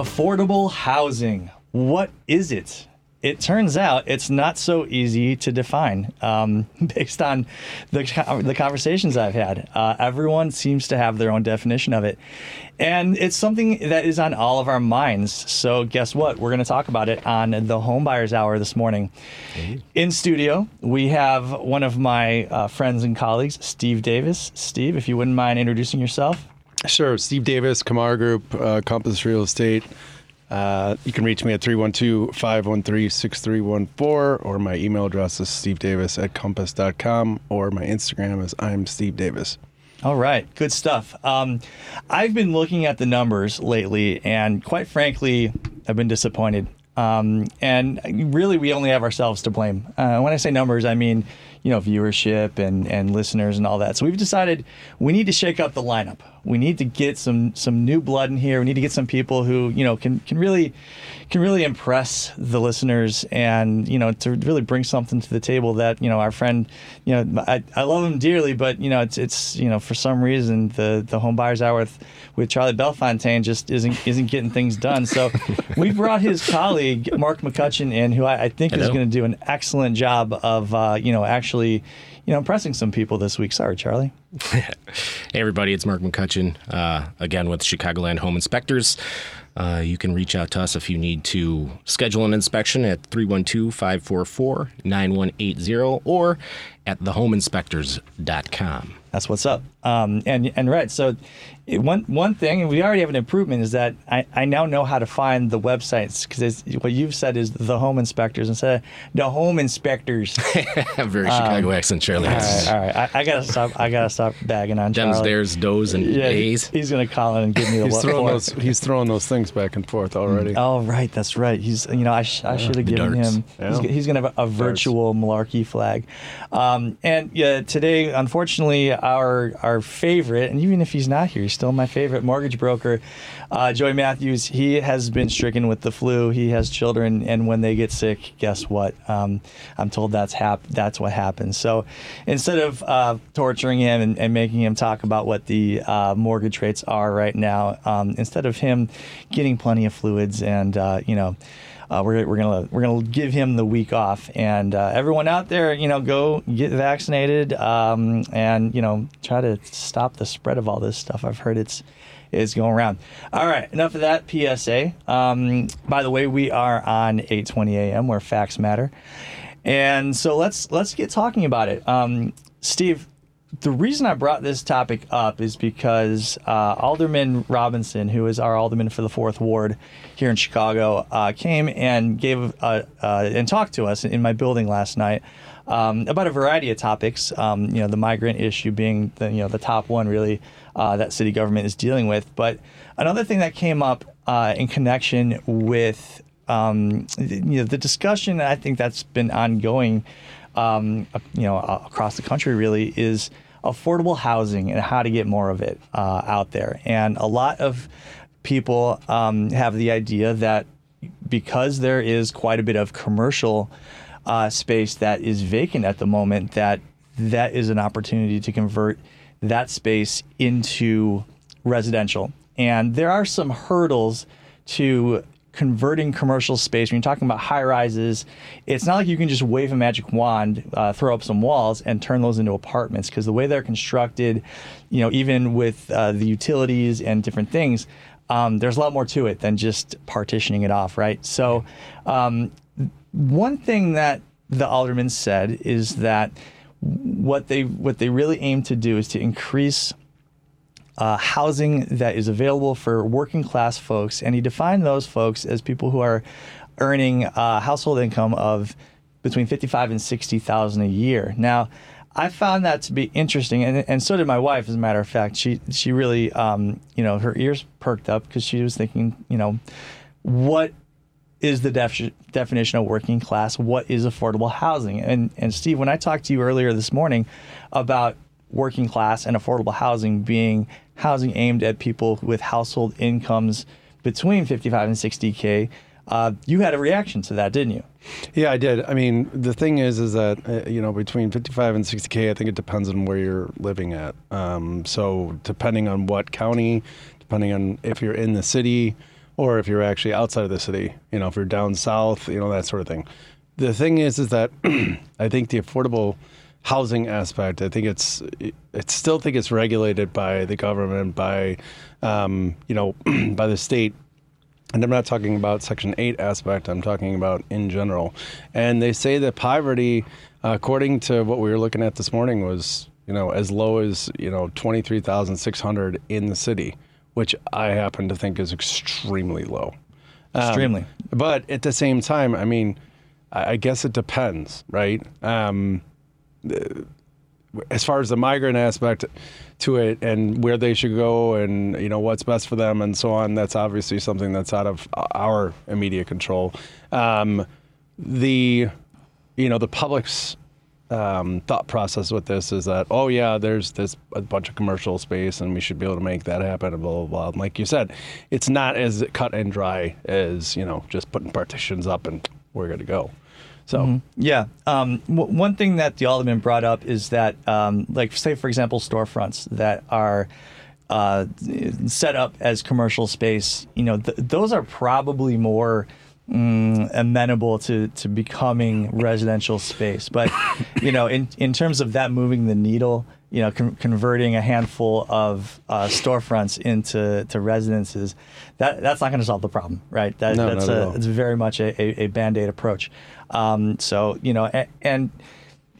Affordable housing. What is it? It turns out it's not so easy to define um, based on the, the conversations I've had. Uh, everyone seems to have their own definition of it. And it's something that is on all of our minds. So, guess what? We're going to talk about it on the Homebuyers Hour this morning. In studio, we have one of my uh, friends and colleagues, Steve Davis. Steve, if you wouldn't mind introducing yourself. Sure. Steve Davis, Kamar Group, uh, Compass Real Estate. Uh, you can reach me at 312 513 6314, or my email address is stevedavis at compass.com, or my Instagram is I'm Steve Davis. All right, good stuff. Um, I've been looking at the numbers lately, and quite frankly, I've been disappointed. Um, and really, we only have ourselves to blame. Uh, when I say numbers, I mean you know viewership and and listeners and all that. So we've decided we need to shake up the lineup. We need to get some some new blood in here. We need to get some people who you know can can really can really impress the listeners and you know to really bring something to the table that you know our friend you know I, I love him dearly, but you know it's it's you know for some reason the the home buyers hour with, with Charlie Bellefontaine just isn't isn't getting things done. So we brought his colleague Mark McCutcheon in, who I, I think Hello. is going to do an excellent job of uh, you know actually, you know, impressing some people this week. Sorry, Charlie. hey, everybody, it's Mark McCutcheon, uh, again with Chicagoland Home Inspectors. Uh, you can reach out to us if you need to schedule an inspection at 312 544 9180 or at thehomeinspectors.com. That's what's up. Um, and and right, so one one thing, and we already have an improvement, is that I, I now know how to find the websites because what you've said is the home inspectors instead of the home inspectors. Very um, Chicago accent, Charlie. All right, all right. I, I, gotta stop. I gotta stop bagging on Dems, Charlie. there's, does, and yeah, A's. He's gonna call in and give me the. he's throwing those. He's throwing those things back and forth already. Oh right, that's right. He's you know I, sh- I should have given darts. him. Yeah. He's, he's, gonna have a, a virtual malarkey flag. Um, and yeah, today unfortunately our our favorite, and even if he's not here, he's still my favorite mortgage broker, uh, Joey Matthews. He has been stricken with the flu. He has children, and when they get sick, guess what? Um, I'm told that's hap- that's what happens. So instead of uh, torturing him and, and, making him talk about what the uh, mortgage rates are right now, um, instead of him getting plenty of fluids and uh, you know uh, we're, we're gonna we're gonna give him the week off. And uh, everyone out there, you know, go get vaccinated um, and you know try to stop the spread of all this stuff. I've heard it's is going around. All right, enough of that PSA. Um, by the way, we are on 820 AM where facts matter, and so let's let's get talking about it. Um, Steve, the reason I brought this topic up is because uh, Alderman Robinson, who is our alderman for the fourth ward here in Chicago, uh, came and gave uh, uh and talked to us in my building last night um, about a variety of topics. Um, you know, the migrant issue being the you know the top one really uh, that city government is dealing with. But another thing that came up uh, in connection with um, you know the discussion, I think that's been ongoing um, you know, across the country really is affordable housing and how to get more of it uh, out there. And a lot of people um, have the idea that because there is quite a bit of commercial uh, space that is vacant at the moment, that that is an opportunity to convert that space into residential. And there are some hurdles to converting commercial space, when you're talking about high rises, it's not like you can just wave a magic wand, uh, throw up some walls, and turn those into apartments. Because the way they're constructed, you know, even with uh, the utilities and different things, um, there's a lot more to it than just partitioning it off, right? So, um, one thing that the alderman said is that what they what they really aim to do is to increase uh, housing that is available for working class folks, and he defined those folks as people who are earning a household income of between fifty-five and sixty thousand a year. Now, I found that to be interesting, and, and so did my wife. As a matter of fact, she she really, um, you know, her ears perked up because she was thinking, you know, what is the def- definition of working class? What is affordable housing? And and Steve, when I talked to you earlier this morning about working class and affordable housing being housing aimed at people with household incomes between 55 and 60k. Uh, you had a reaction to that, didn't you? Yeah, I did. I mean, the thing is, is that uh, you know between 55 and 60k, I think it depends on where you're living at. Um, so depending on what county, depending on if you're in the city or if you're actually outside of the city, you know, if you're down south, you know, that sort of thing. The thing is, is that I think the affordable housing aspect, I think it's, I still think it's regulated by the government, by, um, you know, by the state. And I'm not talking about Section 8 aspect, I'm talking about in general. And they say that poverty, according to what we were looking at this morning, was, you know, as low as, you know, 23,600 in the city which I happen to think is extremely low. Um, extremely. But at the same time, I mean, I guess it depends, right? Um, as far as the migrant aspect to it and where they should go and you know what's best for them and so on that's obviously something that's out of our immediate control um, the you know the public's um, thought process with this is that oh yeah, there's this a bunch of commercial space and we should be able to make that happen and blah blah blah. And like you said, it's not as cut and dry as you know just putting partitions up and we're good to go. So mm-hmm. yeah, um, w- one thing that the alderman brought up is that um, like say for example storefronts that are uh, set up as commercial space, you know th- those are probably more mm, amenable to, to becoming residential space. But, you know, in, in terms of that moving the needle, you know, con- converting a handful of uh, storefronts into to residences, that that's not going to solve the problem, right? That, no, that's a, it's very much a, a, a band aid approach. Um, so you know, and, and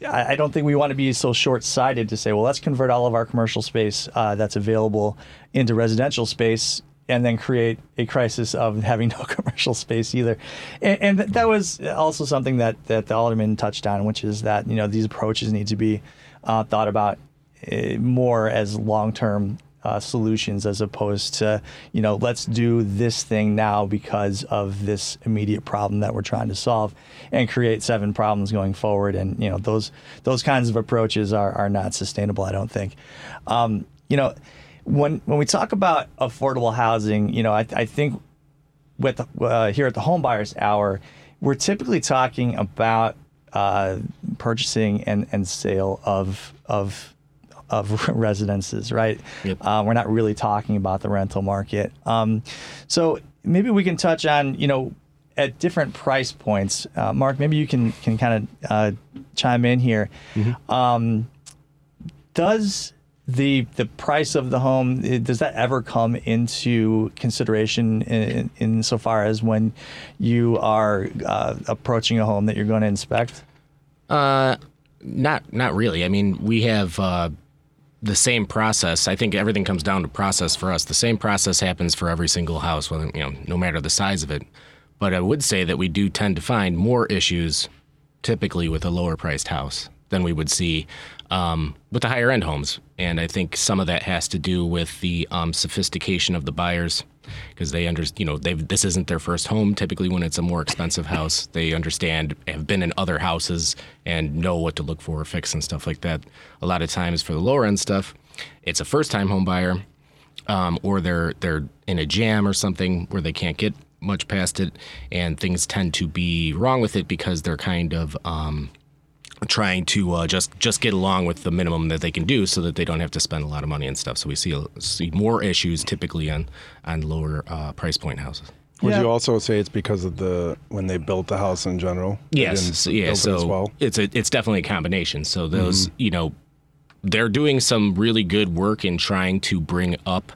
I don't think we want to be so short sighted to say, well, let's convert all of our commercial space uh, that's available into residential space and then create a crisis of having no commercial space either. And, and that was also something that, that the alderman touched on, which is that you know these approaches need to be uh, thought about uh, more as long-term uh, solutions as opposed to you know let's do this thing now because of this immediate problem that we're trying to solve and create seven problems going forward. And you know those those kinds of approaches are, are not sustainable I don't think. Um, you know when when we talk about affordable housing, you know, I, I think with uh, here at the Home Buyers Hour, we're typically talking about uh, purchasing and, and sale of of of residences, right? Yep. Uh, we're not really talking about the rental market. Um, so maybe we can touch on, you know, at different price points. Uh, Mark, maybe you can can kind of uh, chime in here. Mm-hmm. Um, does the the price of the home does that ever come into consideration in, in so far as when you are uh, approaching a home that you're going to inspect? Uh, not not really. I mean, we have uh, the same process. I think everything comes down to process for us. The same process happens for every single house, whether you know, no matter the size of it. But I would say that we do tend to find more issues typically with a lower priced house than we would see um, with the higher end homes. And I think some of that has to do with the um, sophistication of the buyers because they understand, you know, this isn't their first home. Typically, when it's a more expensive house, they understand, have been in other houses and know what to look for, fix, and stuff like that. A lot of times for the lower end stuff, it's a first time home buyer. Um, or they're they're in a jam or something where they can't get much past it, and things tend to be wrong with it because they're kind of um, trying to uh, just just get along with the minimum that they can do, so that they don't have to spend a lot of money and stuff. So we see see more issues typically on on lower uh, price point houses. Would yeah. you also say it's because of the when they built the house in general? Yes, so, yeah. So it well? it's a it's definitely a combination. So those mm-hmm. you know they're doing some really good work in trying to bring up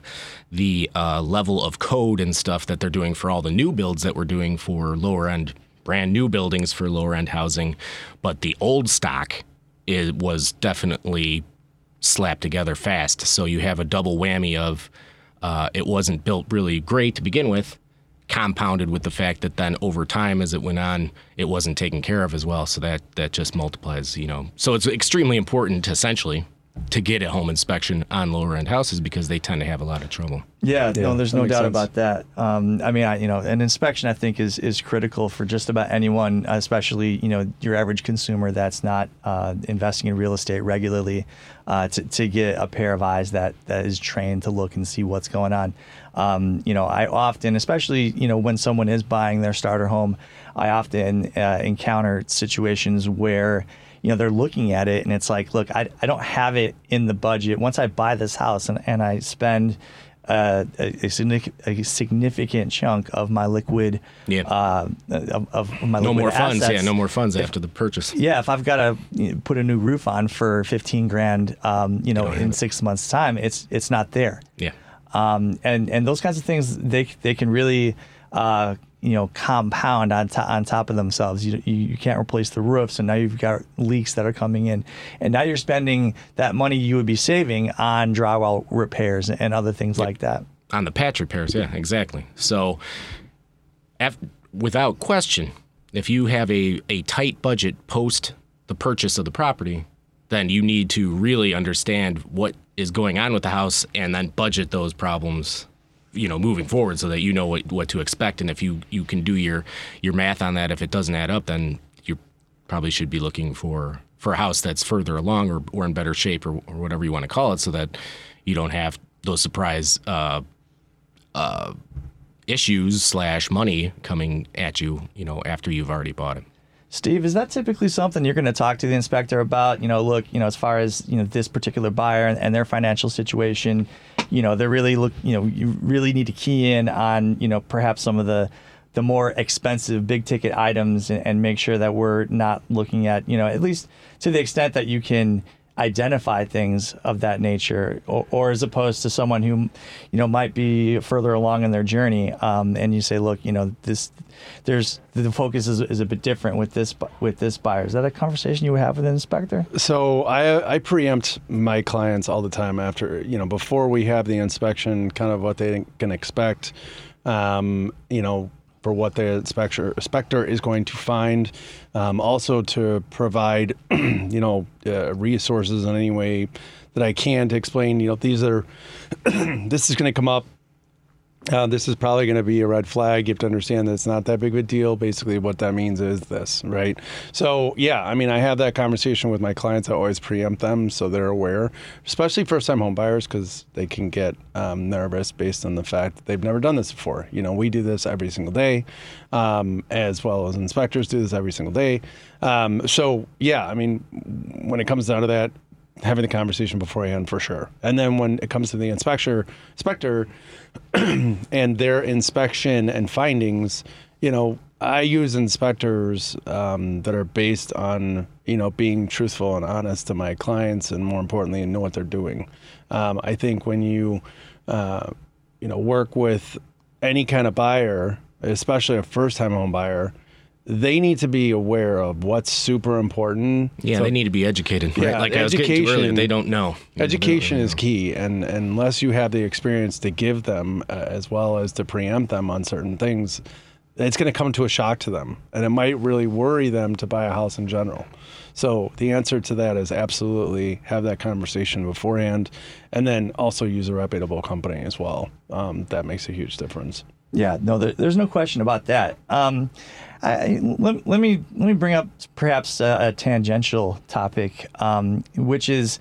the uh, level of code and stuff that they're doing for all the new builds that we're doing for lower end brand new buildings for lower end housing, but the old stock it was definitely slapped together fast. So you have a double whammy of uh, it wasn't built really great to begin with, compounded with the fact that then over time as it went on, it wasn't taken care of as well. So that that just multiplies, you know. So it's extremely important, essentially, to get a home inspection on lower end houses because they tend to have a lot of trouble. Yeah, yeah no, there's no doubt sense. about that. Um, I mean, I, you know, an inspection I think is is critical for just about anyone, especially you know your average consumer that's not uh, investing in real estate regularly, uh, to to get a pair of eyes that that is trained to look and see what's going on. Um, you know, I often, especially you know when someone is buying their starter home, I often uh, encounter situations where you know they're looking at it and it's like look I, I don't have it in the budget once i buy this house and, and i spend uh, a, a, significant chunk of my liquid, yeah. Uh, of, of, my no more assets. funds. Yeah, no more funds if, after the purchase. Yeah, if I've got to you know, put a new roof on for 15 grand, um, you know, in six months' time, it's it's not there. Yeah. Um, and and those kinds of things they they can really uh, you know compound on top on top of themselves. You, you, you can't replace the roofs, and now you've got leaks that are coming in, and now you're spending that money you would be saving on drywall repairs and other things yep. like that. On the patch repairs, yeah, exactly. So, after, without question, if you have a, a tight budget post the purchase of the property, then you need to really understand what is going on with the house and then budget those problems you know moving forward so that you know what, what to expect. And if you you can do your your math on that if it doesn't add up then you probably should be looking for for a house that's further along or, or in better shape or, or whatever you want to call it so that you don't have those surprise uh, uh, issues slash money coming at you you know after you've already bought it Steve, is that typically something you're going to talk to the inspector about? You know, look, you know, as far as you know, this particular buyer and, and, their financial situation, you know, they're really look, you know, you really need to key in on, you know, perhaps some of the the more expensive big ticket items and, and make sure that we're not looking at, you know, at least to the extent that you can identify things of that nature, or, or, as opposed to someone who, you know, might be further along in their journey, um, and you say, look, you know, this, there's the focus is, is a bit different with this with this buyer. Is that a conversation you would have with an inspector? So I I preempt my clients all the time after you know before we have the inspection, kind of what they can expect. Um, you know, for what the inspector, inspector is going to find. Um, also to provide, you know, uh, resources in any way that I can to explain, you know, these are, this is going to come up uh, this is probably going to be a red flag. You have to understand that it's not that big of a deal. Basically, what that means is this, right? So, yeah, I mean, I have that conversation with my clients. I always preempt them so they're aware, especially first time home buyers, because they can get um, nervous based on the fact that they've never done this before. You know, we do this every single day, um, as well as inspectors do this every single day. Um, so, yeah, I mean, when it comes down to that, having the conversation beforehand for sure. And then when it comes to the inspector, inspector and their inspection and findings, you know, I use inspectors um, that are based on you know being truthful and honest to my clients, and more importantly, know what they're doing. Um, I think when you uh, you know work with any kind of buyer, especially a first-time home buyer, they need to be aware of what's super important. Yeah, so, they need to be educated. Right? Yeah, like education, earlier, they don't know. Education don't is key, and, and unless you have the experience to give them, uh, as well as to preempt them on certain things, it's going to come to a shock to them, and it might really worry them to buy a house in general. So the answer to that is absolutely have that conversation beforehand, and then also use a reputable company as well. Um, that makes a huge difference. Yeah, no, there, there's no question about that. Um, I, let, let, me let me bring up perhaps a, a tangential topic, um, which is,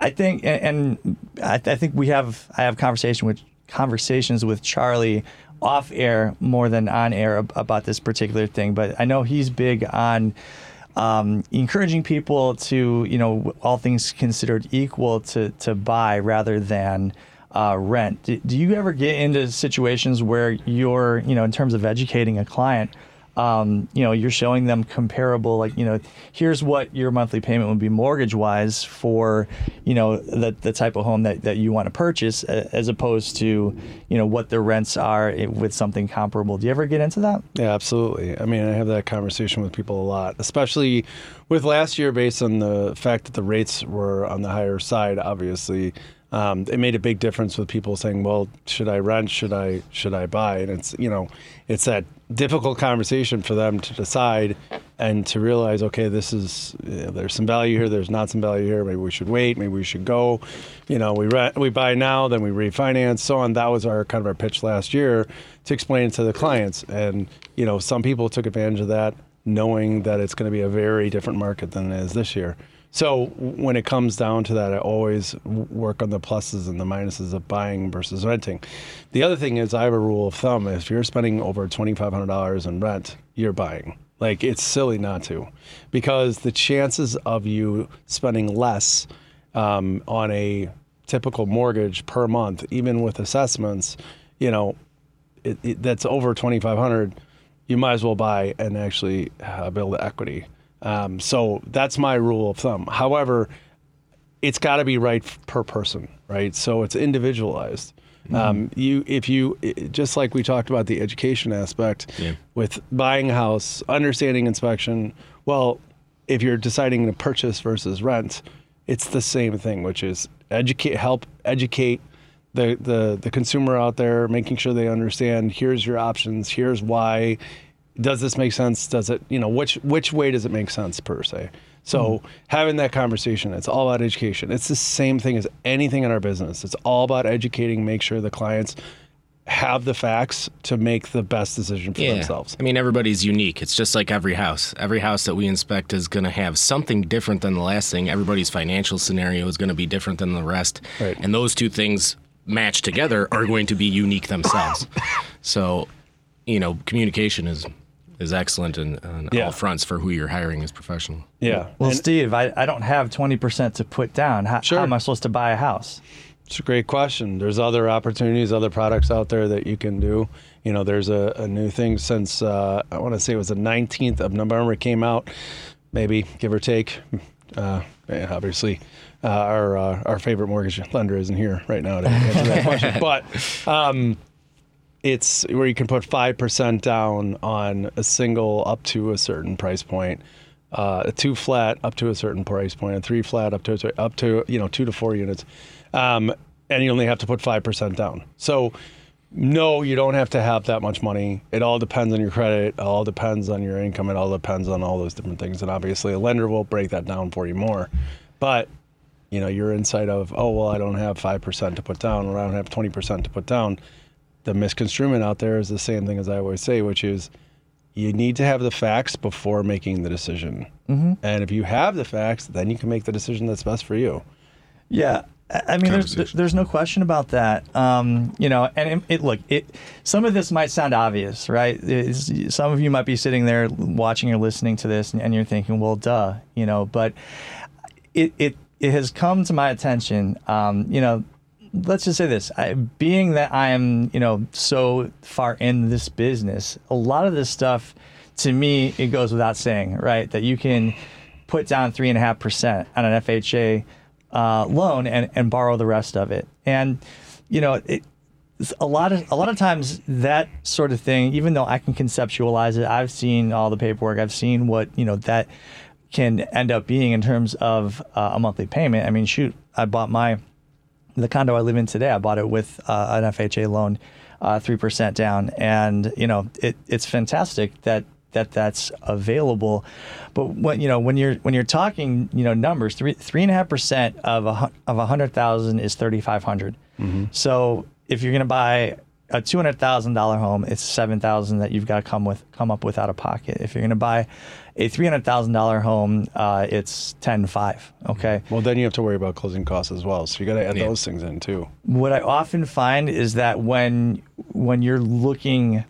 I think, and, and I, I, think we have I have conversation with conversations with Charlie off air more than on air about this particular thing, but I know he's big on. Um, encouraging people to, you know, all things considered equal, to to buy rather than uh, rent. Do, do, you ever get into situations where you're, you know, in terms of educating a client, um, you know, you're showing them comparable, like, you know, here's what your monthly payment would be mortgage wise for, you know, the, the type of home that, that you want to purchase as opposed to, you know, what the rents are with something comparable. Do you ever get into that? Yeah, absolutely. I mean, I have that conversation with people a lot, especially with last year based on the fact that the rates were on the higher side, obviously um, it made a big difference with people saying, "Well, should I rent? Should I should I buy?" And it's you know, it's that difficult conversation for them to decide and to realize, okay, this is you know, there's some value here, there's not some value here. Maybe we should wait. Maybe we should go. You know, we rent, we buy now, then we refinance, so on. That was our kind of our pitch last year to explain it to the clients, and you know, some people took advantage of that, knowing that it's going to be a very different market than it is this year. So when it comes down to that, I always work on the pluses and the minuses of buying versus renting. The other thing is I have a rule of thumb: if you're spending over twenty five hundred dollars in rent, you're buying. Like it's silly not to, because the chances of you spending less um, on a typical mortgage per month, even with assessments, you know, it, it, that's over 2500 you might as well buy and actually uh, build equity. Um, so that's my rule of thumb. However, it's got to be right per person, right? So it's individualized. Mm-hmm. Um, you, if you, just like we talked about the education aspect yeah. with buying a house, understanding inspection. Well, if you're deciding to purchase versus rent, it's the same thing, which is educate, help educate the, the, the consumer out there, making sure they understand here's your options, here's why. Does this make sense? Does it, you know, which which way does it make sense per se? So mm-hmm. having that conversation, it's all about education. It's the same thing as anything in our business. It's all about educating, make sure the clients have the facts to make the best decision for yeah. themselves. I mean, everybody's unique. It's just like every house. Every house that we inspect is going to have something different than the last thing. Everybody's financial scenario is going to be different than the rest. Right. And those two things matched together are going to be unique themselves. so, you know, communication is is excellent in, on yeah. all fronts for who you're hiring as professional. Yeah. Well, and Steve, I, I don't have 20% to put down. How, sure. how am I supposed to buy a house? It's a great question. There's other opportunities, other products out there that you can do. You know, there's a, a new thing since uh, I want to say it was the 19th of November it came out, maybe give or take. Uh, obviously, uh, our uh, our favorite mortgage lender isn't here right now to answer that question, but um, it's where you can put five percent down on a single up to a certain price point uh, a two flat up to a certain price point, a three flat up to a, up to you know two to four units, um, and you only have to put five percent down. So no, you don't have to have that much money. It all depends on your credit. It all depends on your income. It all depends on all those different things. And obviously, a lender will break that down for you more. But you know, your insight of oh well, I don't have five percent to put down, or I don't have twenty percent to put down. The misconstruement out there is the same thing as I always say, which is you need to have the facts before making the decision. Mm-hmm. And if you have the facts, then you can make the decision that's best for you. Yeah. I mean, there's there's no question about that. Um, you know, and it, it, look, it some of this might sound obvious, right? It's, some of you might be sitting there watching or listening to this, and, and, you're thinking, well, duh, you know. But it it it has come to my attention. Um, you know, let's just say this. I, being that i am you know so far in this business a lot of this stuff to me it goes without saying right that you can put down three and a half percent on an fha uh, loan and, and borrow the rest of it. And you know it, a lot of a lot of times that sort of thing even though i can conceptualize it i've seen all the paperwork i've seen what you know that can end up being in terms of uh, a monthly payment. I mean shoot i bought my the condo I live in today, I bought it with uh, an FHA loan, uh, three uh, percent down, and you know it, it's fantastic that that that's available. But when you know when you're when you're talking you know numbers, three three and a half percent of a of a hundred thousand is thirty five hundred. Mm-hmm. So if you're going to buy a two hundred thousand dollar home, it's seven thousand that you've got to come with come up with out of pocket. If you're going to buy a three hundred thousand dollar home, uh, it's ten five. Okay. Well, then you have to worry about closing costs as well. So you got to add yeah. those things in too. What I often find is that when when you're looking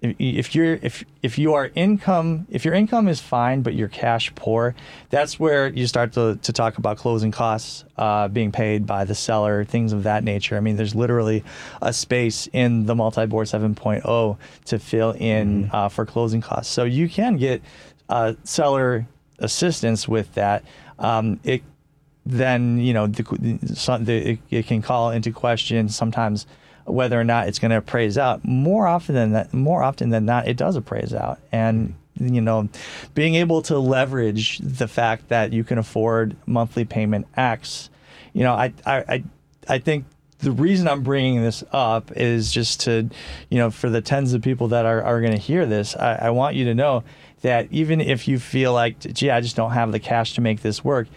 if you're if if you are income if your income is fine but you're cash poor that's where you start to, to talk about closing costs uh, being paid by the seller things of that nature i mean there's literally a space in the multi-board 7.0 to fill in mm-hmm. uh, for closing costs so you can get uh, seller assistance with that um, it then you know the, the, it, it can call into question sometimes whether or not it's going to appraise out. More often than that, more often than not, it does appraise out, and you know, being able to leverage the fact that you can afford monthly payment X, you know, I I I think the reason I'm bringing this up is just to, you know, for the tens of people that are, are going to hear this, I, I want you to know that even if you feel like, gee, I just don't have the cash to make this work,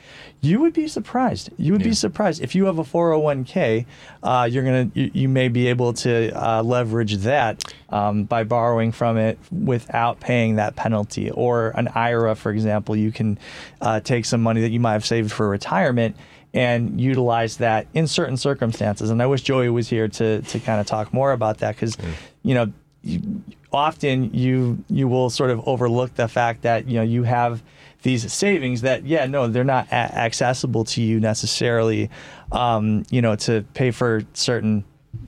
you would be surprised. You would yeah. be surprised if you have a 401k. Uh, you're gonna you, you, may be able to uh, leverage that um, by borrowing from it without paying that penalty. Or an IRA, for example, you can uh, take some money that you might have saved for retirement and utilize that in certain circumstances. And I wish Joey was here to to kind of talk more about that because, yeah. you know, often you you will sort of overlook the fact that you know you have these savings that yeah no they're not a- accessible to you necessarily um, you know to pay for certain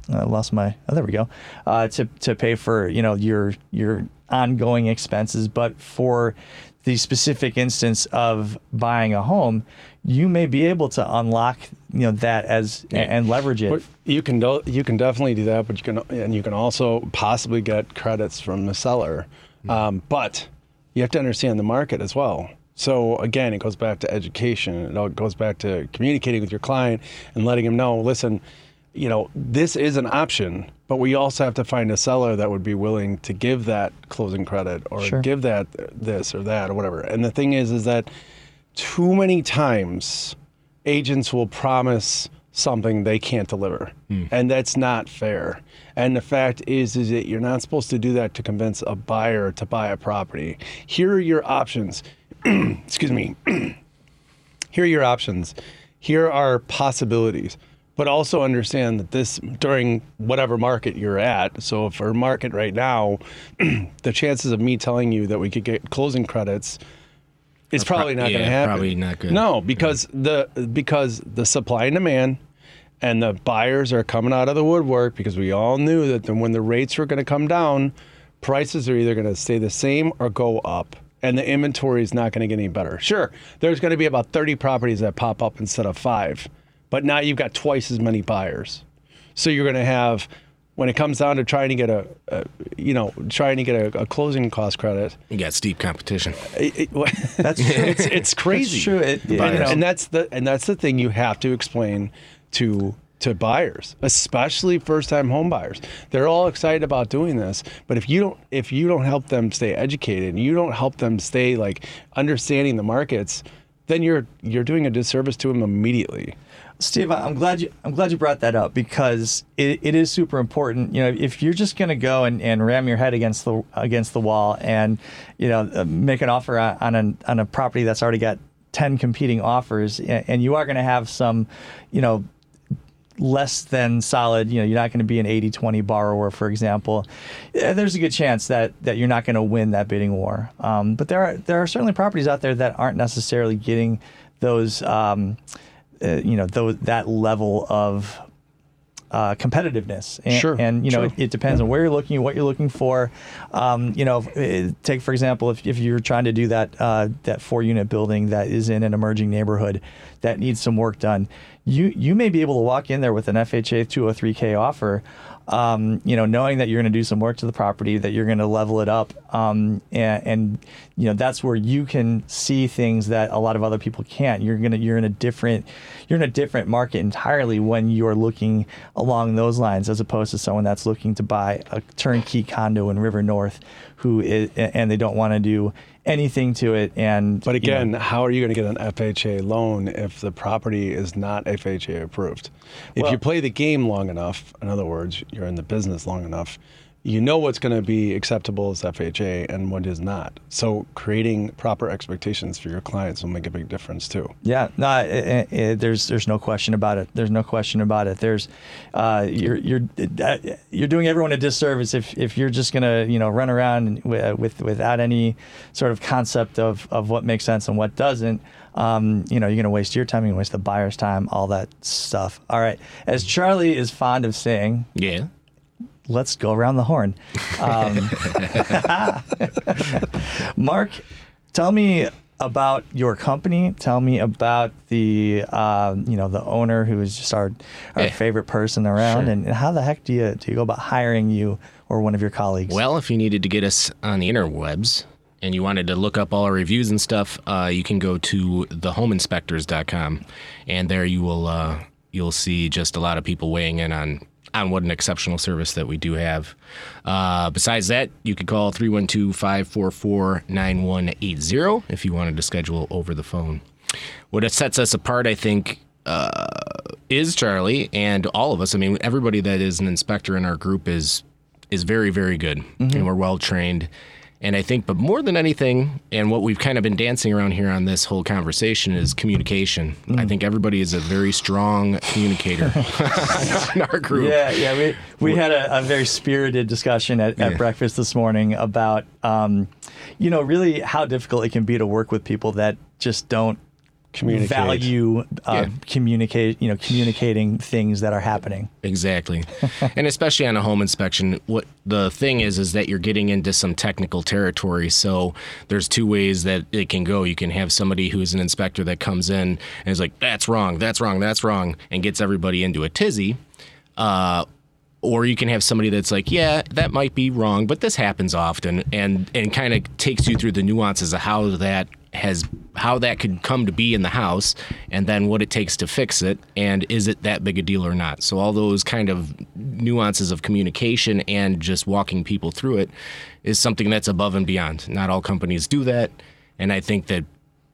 I lost my oh there we go uh, to to pay for you know your your ongoing expenses but for the specific instance of buying a home you may be able to unlock you know that as yeah. and leverage it. But you can do, you can definitely do that, but you can and you can also possibly get credits from the seller. Mm-hmm. Um, but you have to understand the market as well. So again, it goes back to education. It all goes back to communicating with your client and letting him know, listen, you know, this is an option, but we also have to find a seller that would be willing to give that closing credit or sure. give that this or that or whatever. And the thing is, is that too many times agents will promise something they can't deliver. Mm. and that's not fair. And the fact is is that you're not supposed to do that to convince a buyer to buy a property. Here are your options. Excuse me. Here are your options. Here are possibilities but also understand that this during whatever market you're at so if our market right now the chances of me telling you that we could get closing credits it's probably not yeah, going to happen. Probably not good. No, because yeah. the because the supply and demand and the buyers are coming out of the woodwork because we all knew that when the rates were going to come down, prices are either going to stay the same or go up. And the inventory is not going to get any better. Sure, there's going to be about 30 properties that pop up instead of five, but now you've got twice as many buyers. So you're going to have when it comes down to trying to get a, a you know, trying to get a, a, closing cost credit, you got steep competition. It, it, that's true. It's, it's crazy. That's true. It, you know, and that's the and that's the thing you have to explain to to buyers, especially first-time home buyers. They're all excited about doing this, but if you don't if you don't help them stay educated, you don't help them stay like understanding the markets, then you're you're doing a disservice to them immediately. Steve, I'm glad you I'm glad you brought that up because it, it is super important. You know, if you're just going to go and, and ram your head against the against the wall and you know uh, make an offer on a on a property that's already got 10 competing offers and you are going to have some, you know, less than solid, you know, you're not going to be an 80-20 borrower, for example. There's a good chance that that you're not going to win that bidding war. Um, but there are there are certainly properties out there that aren't necessarily getting those. Um, uh, you know those, that level of uh, competitiveness. And, sure. And you know, it, it, depends on where you're looking, what you're looking for. Um, you know, uh, take for example, if, if you're trying to do that uh, that four unit building that is in an emerging neighborhood that needs some work done, you you may be able to walk in there with an FHA 203k offer um, you know, knowing that you're going to do some work to the property, that you're going to level it up, um, and, and, you know that's where you can see things that a lot of other people can't. You're gonna you're in a different you're in a different market entirely when you're looking along those lines, as opposed to someone that's looking to buy a turnkey condo in River North, who is, and they don't want to do anything to it. And but again, you know, how are you going to get an FHA loan if the property is not FHA approved? If well, you play the game long enough, in other words, you're in the business long enough, you know what's going to be acceptable as FHA and what is not. So creating proper expectations for your clients will make a big difference too. Yeah, no, it, it, there's there's no question about it. There's no question about it. There's uh, you're you're uh, you're doing everyone a disservice if, if you're just gonna you know run around with, with without any sort of concept of, of what makes sense and what doesn't. Um, you know, you're going to waste your time, you're going to waste the buyer's time, all that stuff. All right. As Charlie is fond of saying, yeah let's go around the horn. Um, Mark, tell me about your company. Tell me about the uh, you know the owner who is just our our yeah. favorite person around, sure. and how the heck do you do you go about hiring you or one of your colleagues? Well, if you needed to get us on the interwebs and you wanted to look up all our reviews and stuff, uh, you can go to thehomeinspectors.com, and there you will uh, you'll see just a lot of people weighing in on on what an exceptional service that we do have. Uh, besides that, you could call 312 544 9180 if you wanted to schedule over the phone. What sets us apart, I think, uh, is Charlie and all of us. I mean, everybody that is an inspector in our group is is very, very good, mm-hmm. and we're well trained. And I think, but more than anything, and what we've kind of been dancing around here on this whole conversation is communication. Mm. I think everybody is a very strong communicator in our group. Yeah, yeah. We, we had a, a very spirited discussion at, at yeah. breakfast this morning about, um, you know, really how difficult it can be to work with people that just don't. Value uh, yeah. communicate you know communicating things that are happening. Exactly. And especially on a home inspection what the thing is is that you're getting into some technical territory. So there's two ways that it can go. You can have somebody who's an inspector that comes in and is like that's wrong that's wrong that's wrong and gets everybody into a tizzy. Uh, or you can have somebody that's like, yeah, that might be wrong, but this happens often, and and kind of takes you through the nuances of how that has how that could come to be in the house and then what it takes to fix it and is it that big a deal or not so all those kind of nuances of communication and just walking people through it is something that's above and beyond not all companies do that and i think that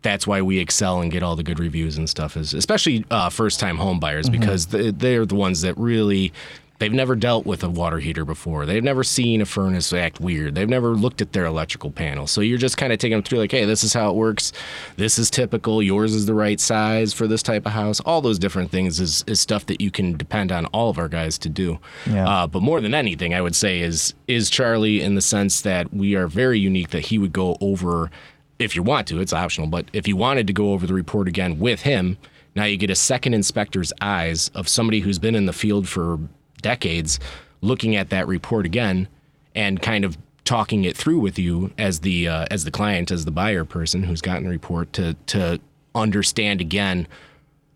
that's why we excel and get all the good reviews and stuff is especially uh, first time home buyers mm-hmm. because they're the ones that really They've never dealt with a water heater before. They've never seen a furnace act weird. They've never looked at their electrical panel. So you're just kind of taking them through, like, hey, this is how it works. This is typical. Yours is the right size for this type of house. All those different things is, is stuff that you can depend on all of our guys to do. Yeah. Uh, but more than anything, I would say is is Charlie in the sense that we are very unique. That he would go over, if you want to, it's optional. But if you wanted to go over the report again with him. Now you get a second inspector's eyes of somebody who's been in the field for decades looking at that report again and kind of talking it through with you as the uh, as the client as the buyer person who's gotten the report to to understand again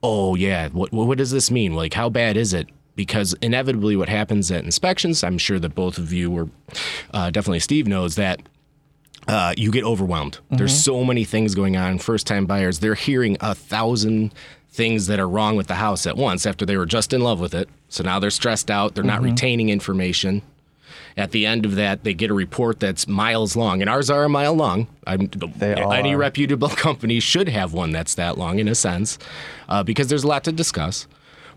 oh yeah what what does this mean like how bad is it because inevitably what happens at inspections i'm sure that both of you were uh, definitely steve knows that uh, you get overwhelmed mm-hmm. there's so many things going on first time buyers they're hearing a thousand things that are wrong with the house at once after they were just in love with it. So now they're stressed out. They're not mm-hmm. retaining information. At the end of that, they get a report that's miles long, and ours are a mile long. I'm, any reputable company should have one that's that long, in a sense, uh, because there's a lot to discuss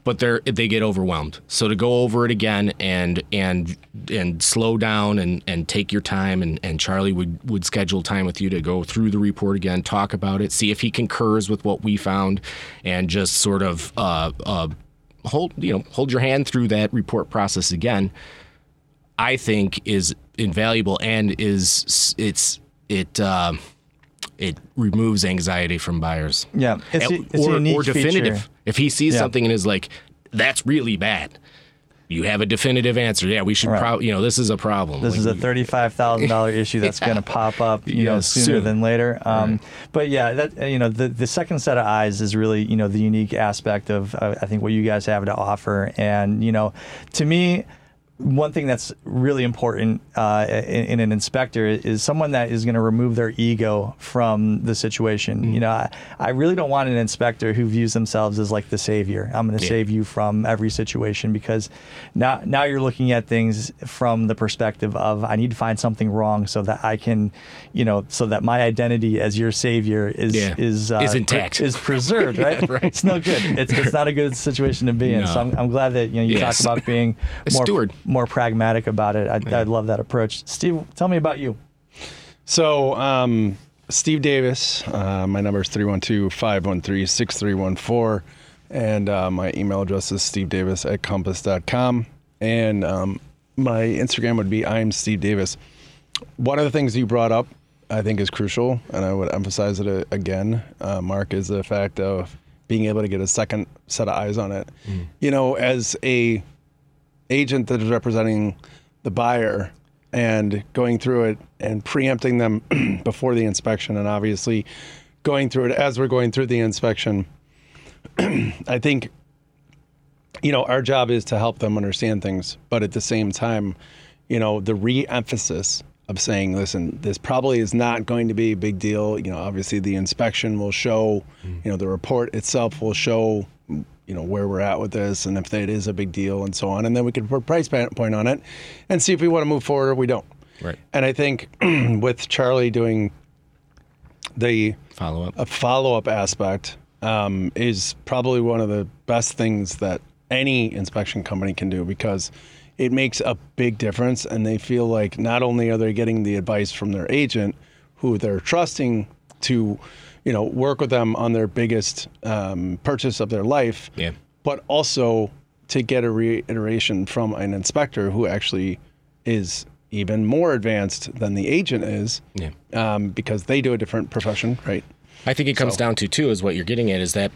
but they they get overwhelmed. So to go over it again and and and slow down and, and take your time and, and Charlie would, would schedule time with you to go through the report again, talk about it, see if he concurs with what we found, and just sort of uh, uh, hold you know hold your hand through that report process again. I think is invaluable and is it's it. Uh, it removes anxiety from buyers. Yeah, it's, a, it's or, or definitive. Feature. If he sees yeah. something and is like, "That's really bad," you have a definitive answer. Yeah, we should. Right. Pro- you know, this is a problem. This like, is a thirty-five thousand dollar issue that's yeah. going to pop up, you yeah, know, sooner soon. than later. Um, right. But yeah, that you know, the the second set of eyes is really you know the unique aspect of uh, I think what you guys have to offer, and you know, to me one thing that's really important uh, in, in, an inspector is someone that is going to remove their ego from the situation. Mm-hmm. You know, I, I, really don't want an inspector who views themselves as like the savior. I'm going to yeah. save you from every situation because now now you're looking at things from the perspective of I need to find something wrong so that I can, you know, so that my identity as your savior is yeah. is uh, is intact, is preserved. Right? yeah, right? It's no good. It's, it's not a good situation to be in. No. So I'm, I'm, glad that you know you yes. talk about being more steward more pragmatic about it. I, yeah. I love that approach. Steve, tell me about you. So, um, Steve Davis, uh, my number is 312 513 6314. And uh, my email address is steve davis at compass.com. And um, my Instagram would be I'm Steve Davis. One of the things you brought up, I think, is crucial, and I would emphasize it uh, again, uh, Mark, is the fact of being able to get a second set of eyes on it. Mm. You know, as a agent that is representing the buyer and going through it and preempting them before the inspection and obviously going through it as we're going through the inspection i think you know our job is to help them understand things but at the same time you know the re-emphasis of saying listen this probably is not going to be a big deal you know obviously the inspection will show mm. you know the report itself will show you know where we're at with this and if it is a big deal and so on. And then we can put a price point on it and see if we want to move forward or we don't. Right. And i think with charlie doing the follow-up. a follow-up aspect um, is probably one of the best things that any inspection company can do because it makes a big difference, and they feel like not only are they getting the advice from their agent, who they're trusting to, you know, work with them on their biggest um, purchase of their life, Yeah. but also to get a reiteration from an inspector who actually is even more advanced than the agent is Yeah. um, because they do a different profession, right? I think it comes So- down to too is what you're getting at is that.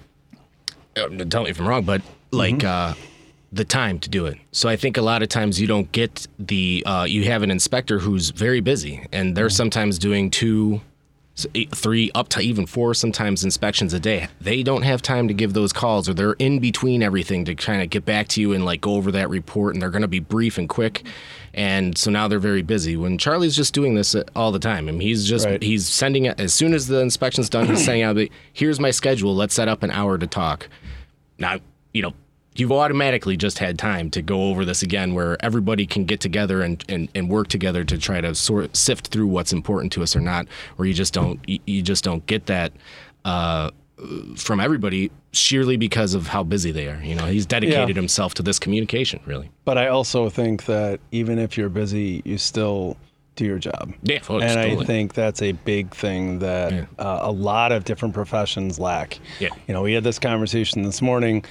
Uh, tell me if I'm wrong, but like Mm-hmm. uh, the time to do it. So I think a lot of times you don't get the. Uh, you have an inspector who's very busy, and they're sometimes doing two, eight- three, up to even four sometimes inspections a day. They don't have time to give those calls, or they're in between everything to kind of get back to you and like go over that report, and they're going to be brief and quick. And so now they're very busy. When Charlie's just doing this uh, all the time, I mean, he's just Right. he's sending it as soon as the inspection's done. He's the here's my schedule. Let's set up an hour to talk. Now, you know, you've automatically just had time to go over this again where everybody can get together and, and, and work together to try to sort sift through what's important to us or not, where you just don't you, you just don't get that uh, from everybody sheerly because of how busy they are. You know, he's dedicated Yeah. himself to this communication, really. But I also think that even if you're busy, you still do your job. Yeah, oh, and totally. I think that's a big thing that Yeah. uh, a lot of different professions lack. Yeah. You know, we had this conversation this morning.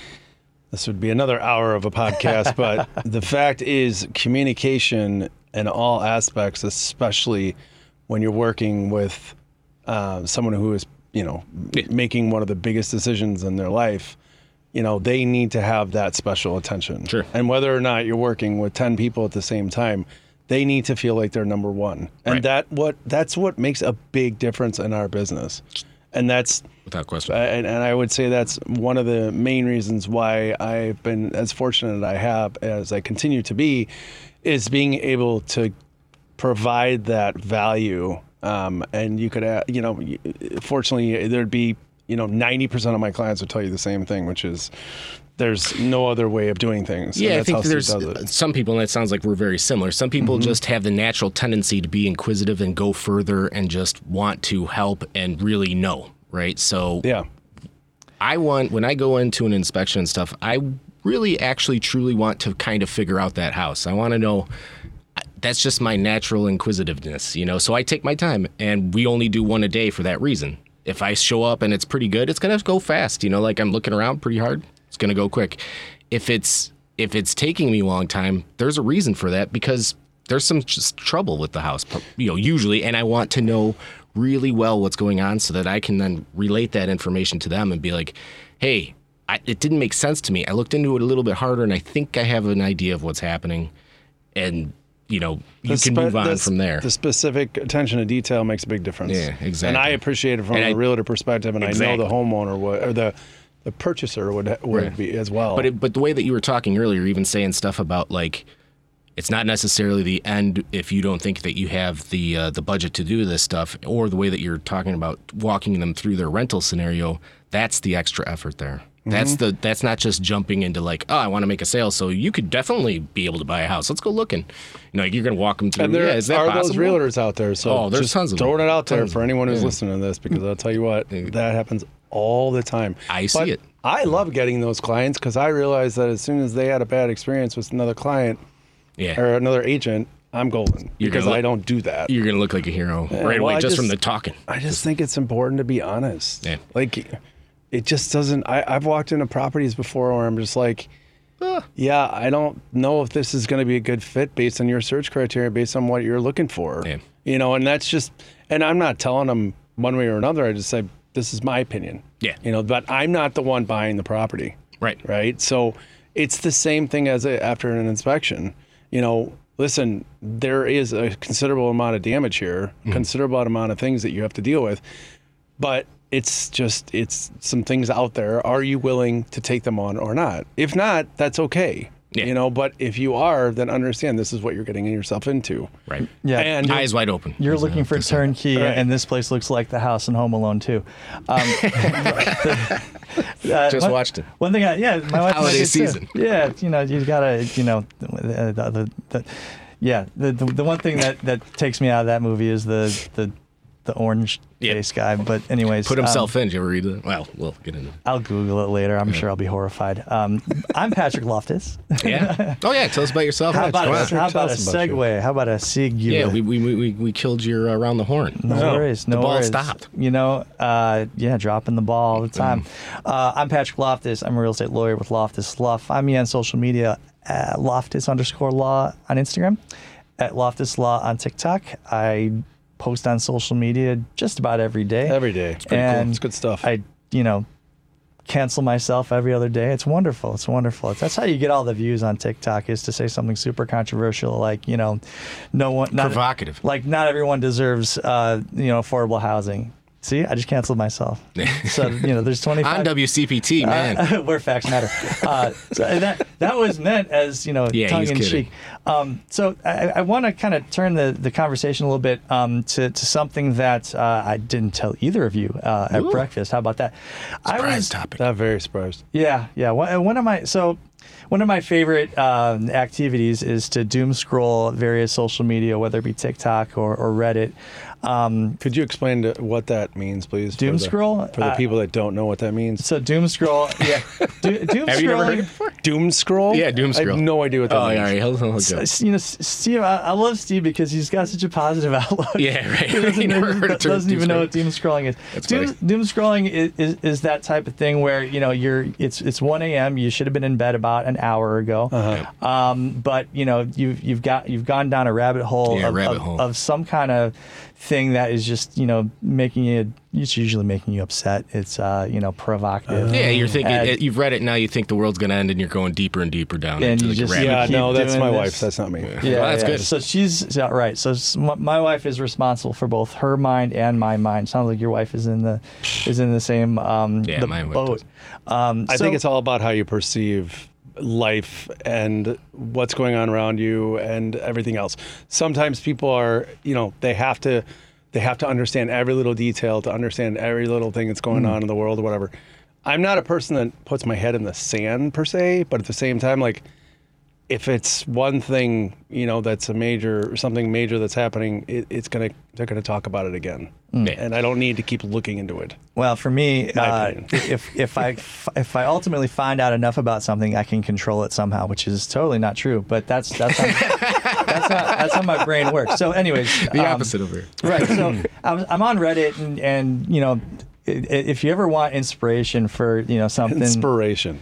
This would be another hour of a podcast, but the fact is, communication in all aspects, especially when you're working with uh, someone who is, you know, Yeah. making one of the biggest decisions in their life, you know, they need to have that special attention. Sure. And whether or not you're working with 10 people at the same time, they need to feel like they're number one. And Right. that what that's what makes a big difference in our business. And that's Without question. and, and I would say that's one of the main reasons why I've been as fortunate as I have as I continue to be is being able to provide that value. Um, and you could, uh, you know, fortunately, there'd be, you know, 90% of my clients would tell you the same thing, which is there's no other way of doing things. And Yeah, I think how there's some people, and it sounds like we're very similar. Some people Mm-hmm. just have the natural tendency to be inquisitive and go further and just want to help and really know, right? So Yeah. I want when I go into an inspection and stuff, I really actually truly want to kind of figure out that house. I want to know that's just my natural inquisitiveness, you know. So I take my time and we only do one a day for that reason. If I show up and it's pretty good, it's going to go fast, you know, like I'm looking around pretty hard. It's going to go quick. If it's if it's taking me a long time, there's a reason for that because there's some just trouble with the house, you know, usually and I want to know really well what's going on so that I can then relate that information to them and be like, "Hey, I, it didn't make sense to me. I looked into it a little bit harder and I think I have an idea of what's happening." And you know, you The can move on the- from there. The specific attention to detail makes a big difference. Yeah, exactly. And I appreciate it from And a I- realtor perspective, and I know the homeowner would, or the the purchaser would would Right. be as well. But it, but the way that you were talking earlier, even saying stuff about like, it's not necessarily the end if you don't think that you have the uh, the budget to do this stuff, or the way that you're talking about walking them through their rental scenario. That's the extra effort there. That's Mm-hmm. the that's not just jumping into like, oh, I want to make a sale, so you could definitely be able to buy a house. Let's go looking. You know, you're gonna walk them through. and there yeah, is that are possible? those realtors out there. So Oh, there's tons of them. throwing it out there Tons for anyone who's Yeah. listening to this, because I'll tell you what, that happens all the time. I see But it. I love getting those clients because I realize that as soon as they had a bad experience with another client Yeah, or another agent, I'm golden You're because gonna I look- don't do that. you're gonna look like a hero right well, away I just, from just- the talking. I just think it's important to be honest. Yeah. Like, it just doesn't. I, I've walked into properties before where I'm just like, yeah, I don't know if this is going to be a good fit based on your search criteria, based on what you're looking for. Yeah. You know, and that's just, and I'm not telling them one way or another. I just say, this is my opinion. Yeah. You know, but I'm not the one buying the property Right. right? So it's the same thing as a, after an inspection. You know, listen, there is a considerable amount of damage here, hmm. considerable amount of things that you have to deal with, but it's just it's some things out there. Are you willing to take them on or not? If not, that's okay. Yeah. You know, but if you are, then understand this is what you're getting yourself into. Right. Yeah. And Eyes wide open. You're Is, looking for just- turnkey, Right. and this place looks like the house in Home Alone too. Um, uh, Just one- watched it. One thing, I, yeah, my wife and I Holiday did too. season. Yeah, you know, you gotta, you know, the, the, the, the yeah, the, the the one thing that that takes me out of that movie is the the the orange yep. face guy. But anyways, put himself um, in. Did you ever read it? Well, we'll get into. I'll Google it later. I'm yeah. sure I'll be horrified. Um, I'm Patrick Loftus. yeah. Oh yeah. Tell us about yourself. How about, a, how about a segue? How about a sig? Yeah, we, we, we, we killed your uh, around the horn. No oh. worries. No the ball worries. stopped. You know, uh, yeah, dropping the ball all the time. Uh, I'm Patrick Loftus. I'm a real estate lawyer with Loftus Law. Find me on social media at Loftus underscore law on Instagram, at Loftus Law on TikTok. I post on social media just about every day. Every day. It's pretty and cool. It's good stuff. I, you know, cancel myself every other day. It's wonderful. It's wonderful. That's how you get all the views on TikTok is to say something super controversial, like you know, no one not, provocative, like not everyone deserves uh, you know affordable housing. See, I just canceled myself. So you know, there's 25 on WCPT, man, uh, where facts matter. Uh, so that that was meant as you know, yeah, tongue in kidding. cheek. Um, so I, I want to kind of turn the, the conversation a little bit um, to to something that uh, I didn't tell either of you uh, at Ooh. breakfast. How about that? Surprise I was topic. Not very surprised. Yeah, yeah. One, one of my so one of my favorite uh, activities is to doom scroll various social media, whether it be TikTok or, or Reddit. Um, Could you explain what that means, please? Doom for the, scroll for the uh, people that don't know what that means. So doom scroll, yeah. Do, doom Have you never heard it before? Doom scroll? Yeah, doom scroll. I have no idea what that oh, means. Oh, yeah, right. He'll, he'll so, you know, Steve, I, I, love Steve because he's got such a positive outlook. Yeah, right. He doesn't, know, doesn't even know what doom scrolling is. That's doom, doom scrolling is, is, is, that type of thing where you know you're it's it's 1 a.m. You should have been in bed about an hour ago. Uh-huh. Um, but you know you've you've got you've gone down a rabbit hole, yeah, of, rabbit of, hole. of some kind of thing that is just you know making you it's usually making you upset. It's uh you know provocative. Yeah you're thinking and, you've read it now you think the world's gonna end and you're going deeper and deeper down and you just yeah no that's my this. wife that's not me. Yeah, yeah well, that's yeah. good. So she's yeah, right. So my wife is responsible for both her mind and my mind. Sounds like your wife is in the is in the same um yeah, the my boat. um, I so, think it's all about how you perceive life and what's going on around you and everything else. Sometimes people are, you know, they have to they have to understand every little detail to understand every little thing that's going mm. on in the world or whatever. I'm not a person that puts my head in the sand per se, but at the same time like if it's one thing, you know, that's a major something major that's happening, it, it's gonna they're gonna talk about it again, mm. and I don't need to keep looking into it. Well, for me, uh, if if I if I ultimately find out enough about something, I can control it somehow, which is totally not true. But that's that's how, that's how, that's how my brain works. So, anyways, the um, opposite of it. Right. So I'm, I'm on Reddit, and and you know if you ever want inspiration for you know something inspiration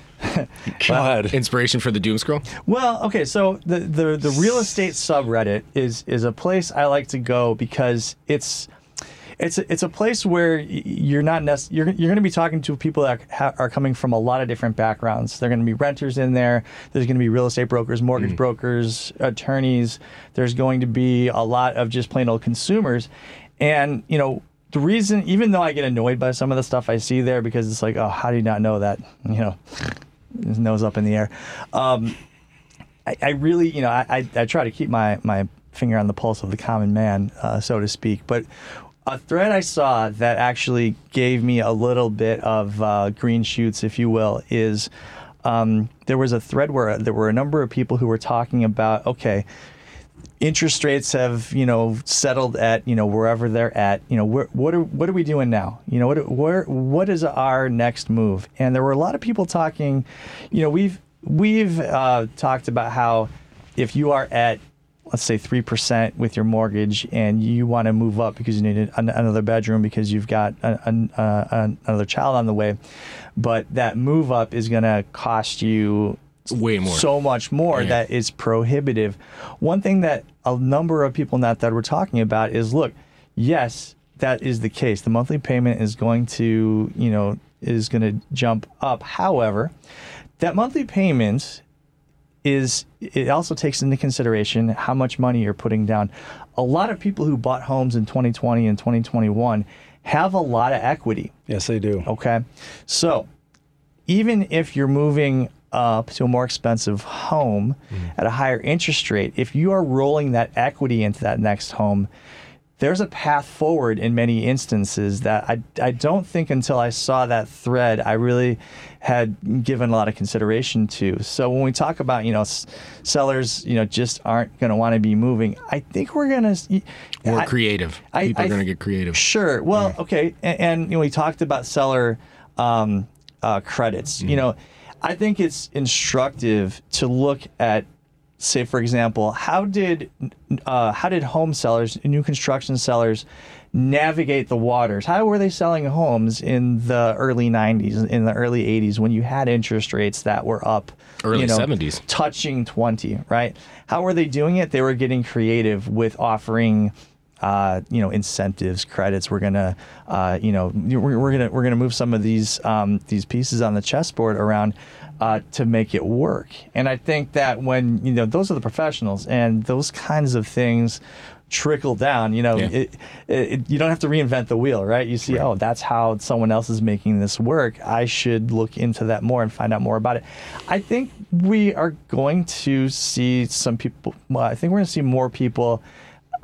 god inspiration for the doom scroll well okay so the, the the real estate subreddit is is a place i like to go because it's it's a, it's a place where you're not nec- you're you're going to be talking to people that ha- are coming from a lot of different backgrounds. They're going to be renters in there. There's going to be real estate brokers, mortgage mm. brokers, attorneys. There's going to be a lot of just plain old consumers, and you know the reason, even though I get annoyed by some of the stuff I see there, because it's like, oh, how do you not know that? You know, his nose up in the air. Um, I, I, really, you know, I, I, I, try to keep my, my finger on the pulse of the common man, uh, so to speak. But a thread I saw that actually gave me a little bit of uh, green shoots, if you will, is um, there was a thread where there were a number of people who were talking about, okay, interest rates have you know settled at you know wherever they're at you know wh- what are what are we doing now? You know what where what is our next move? And there were a lot of people talking you know we've we've uh, talked about how if you are at let's say 3% with your mortgage and you want to move up because you need an, another bedroom because you've got a, a, uh, another child on the way but that move up is going to cost you way more. So much more yeah. that is prohibitive. One thing that a number of people in that that we're talking about is look yes that is the case. The monthly payment is going to you know is going to jump up. However that monthly payment is it also takes into consideration how much money you're putting down. A lot of people who bought homes in 2020 and 2021 have a lot of equity. Yes they do. Okay? So even if you're moving up to a more expensive home mm. at a higher interest rate, if you are rolling that equity into that next home, there's a path forward in many instances that I, I don't think until I saw that thread I really had given a lot of consideration to. So when we talk about you know s- sellers you know just aren't going to want to be moving, I think we're going to more creative. I, People I, are going to get creative. Sure. Well, yeah. okay, and, and, you know we talked about seller um, uh, credits. Mm. You know, I think it's instructive to look at say for example how did uh, how did home sellers new construction sellers navigate the waters? How were they selling homes in the early 90s in the early 80s when you had interest rates that were up early you know, 70s touching 20 right? How were they doing it? They were getting creative with offering uh, you know incentives credits we're gonna uh, you know we're, we're, gonna we're gonna move some of these um, these pieces on the chessboard around uh, to make it work. And I think that when you know those are the professionals, and those kinds of things trickle down. You know, yeah. it, it, you don't have to reinvent the wheel, right? You see, right. oh, that's how someone else is making this work. I should look into that more and find out more about it. I think we are going to see some people. Well, I think we're going to see more people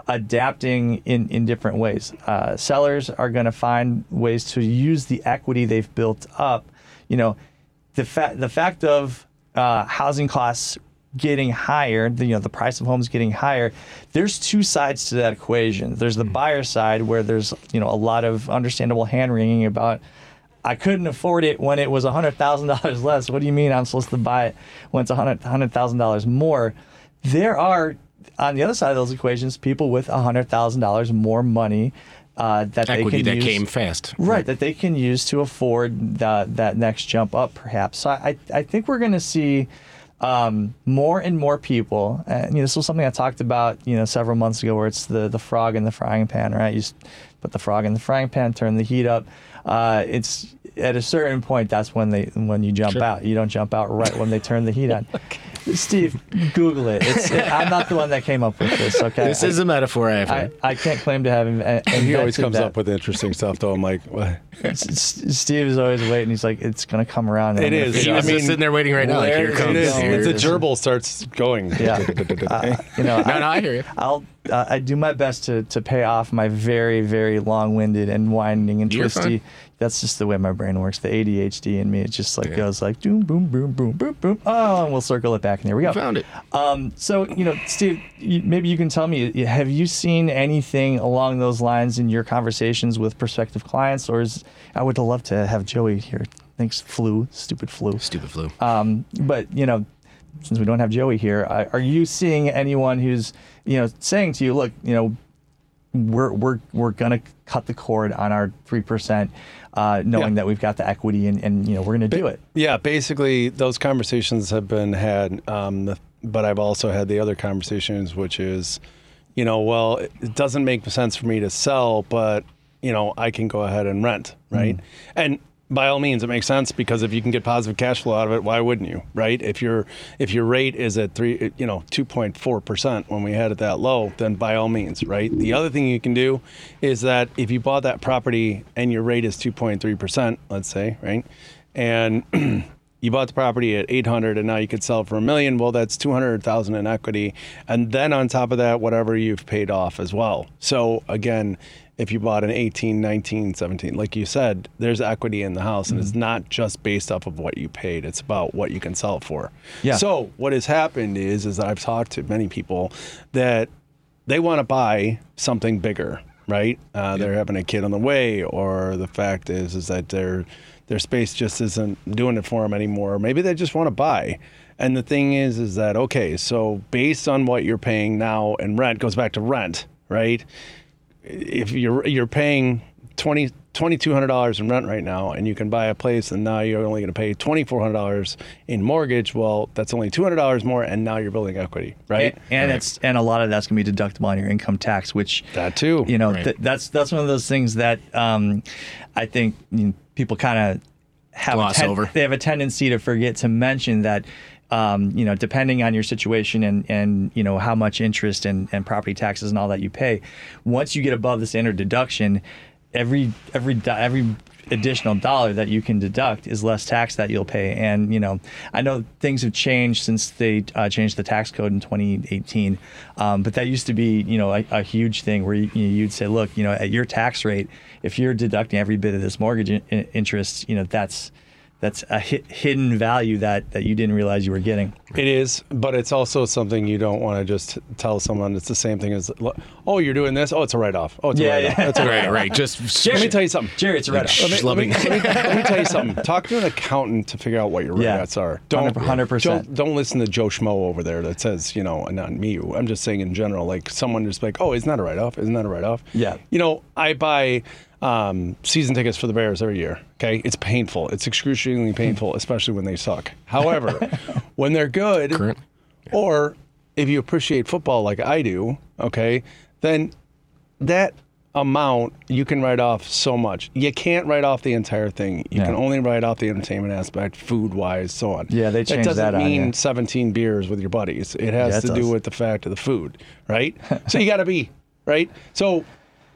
adapting in, in different ways. Uh, sellers are going to find ways to use the equity they've built up. You know, the fact the fact of uh, housing costs getting higher, the, you know, the price of homes getting higher, there's two sides to that equation. There's the buyer side where there's, you know, a lot of understandable hand wringing about I couldn't afford it when it was $100,000 less. What do you mean I'm supposed to buy it when it's $100,000 $100, more? There are, on the other side of those equations, people with $100,000 more money uh, that equity they can that use, came fast, right, right? That they can use to afford the, that next jump up, perhaps. So I I think we're going to see. Um, more and more people, and you know, this was something I talked about, you know, several months ago, where it's the the frog in the frying pan, right? You put the frog in the frying pan, turn the heat up. Uh, it's at a certain point, that's when they when you jump sure. out. You don't jump out right when they turn the heat on. okay. Steve, Google it. it. I'm not the one that came up with this. Okay, this is a metaphor. I, I, I can't claim to have. him. and he always comes that. up with interesting stuff, though. I'm like, what? Steve is always waiting. He's like, it's gonna come around. It is. He was I mean, sitting there waiting right now. Like, here it comes. It is. Here the gerbil starts going. Yeah. uh, you know, no, no, I hear you. I'll uh, I do my best to to pay off my very very long-winded and winding and twisty. That's just the way my brain works. The ADHD in me, it just like yeah. goes like boom boom boom boom boom boom. Oh, and we'll circle it back, and there we go. found it. Um, so you know, Steve, you, maybe you can tell me, have you seen anything along those lines in your conversations with prospective clients, or is I would love to have Joey here. Thanks, flu, stupid flu, stupid flu. Um, but you know, since we don't have Joey here, are you seeing anyone who's you know saying to you, look, you know, we're we're we're gonna cut the cord on our three percent, uh, knowing yeah. that we've got the equity and, and you know we're gonna do it. Yeah, basically those conversations have been had, um, but I've also had the other conversations, which is, you know, well, it doesn't make sense for me to sell, but you know, I can go ahead and rent, right? Mm. And by all means, it makes sense because if you can get positive cash flow out of it, why wouldn't you, right? If your if your rate is at three, you know, two point four percent when we had it that low, then by all means, right? The other thing you can do is that if you bought that property and your rate is two point three percent, let's say, right, and you bought the property at 800 and now you could sell for a million well that's 200000 in equity and then on top of that whatever you've paid off as well so again if you bought an 18, 19, 17. Like you said, there's equity in the house, and mm-hmm. it's not just based off of what you paid. It's about what you can sell it for. Yeah. So what has happened is, is that I've talked to many people that they want to buy something bigger, right? Uh, yeah. They're having a kid on the way, or the fact is, is that their their space just isn't doing it for them anymore. Maybe they just want to buy. And the thing is, is that okay? So based on what you're paying now and rent goes back to rent, right? If you're you're paying twenty twenty two hundred dollars in rent right now, and you can buy a place, and now you're only going to pay twenty four hundred dollars in mortgage. Well, that's only two hundred dollars more, and now you're building equity, right? And, and right. it's and a lot of that's going to be deductible on your income tax, which that too. You know, right. th- that's that's one of those things that um, I think you know, people kind of have Gloss a ten- over. They have a tendency to forget to mention that um, you know, depending on your situation and, and you know how much interest and, and property taxes and all that you pay, once you get above the standard deduction, every every every additional dollar that you can deduct is less tax that you'll pay. And you know, I know things have changed since they uh, changed the tax code in 2018, um, but that used to be you know a, a huge thing where you, you'd say, look, you know, at your tax rate, if you're deducting every bit of this mortgage in- interest, you know, that's that's a hidden value that that you didn't realize you were getting. It is, but it's also something you don't want to just tell someone. It's the same thing as, oh, you're doing this. Oh, it's a write off. Oh, it's yeah, a write off. Yeah. It's a write off. right. Just Jerry, let me tell you something. Jerry, it's a write off. Let, let, me, let, me, let me tell you something. Talk to an accountant to figure out what your write offs are. Don't hundred percent. Don't, don't listen to Joe Schmo over there that says you know not me. I'm just saying in general. Like someone just like, oh, isn't that a write off? Isn't that a write off? Yeah. You know, I buy um, season tickets for the Bears every year. Okay, it's painful. It's excruciatingly painful, especially when they suck. However, when they're good, Current. or if you appreciate football like I do, okay, then that amount you can write off so much. You can't write off the entire thing. You yeah. can only write off the entertainment aspect, food wise, so on. Yeah, they changed that. doesn't that mean 17 beers with your buddies. It has yeah, to do with the fact of the food, right? so you got to be right. So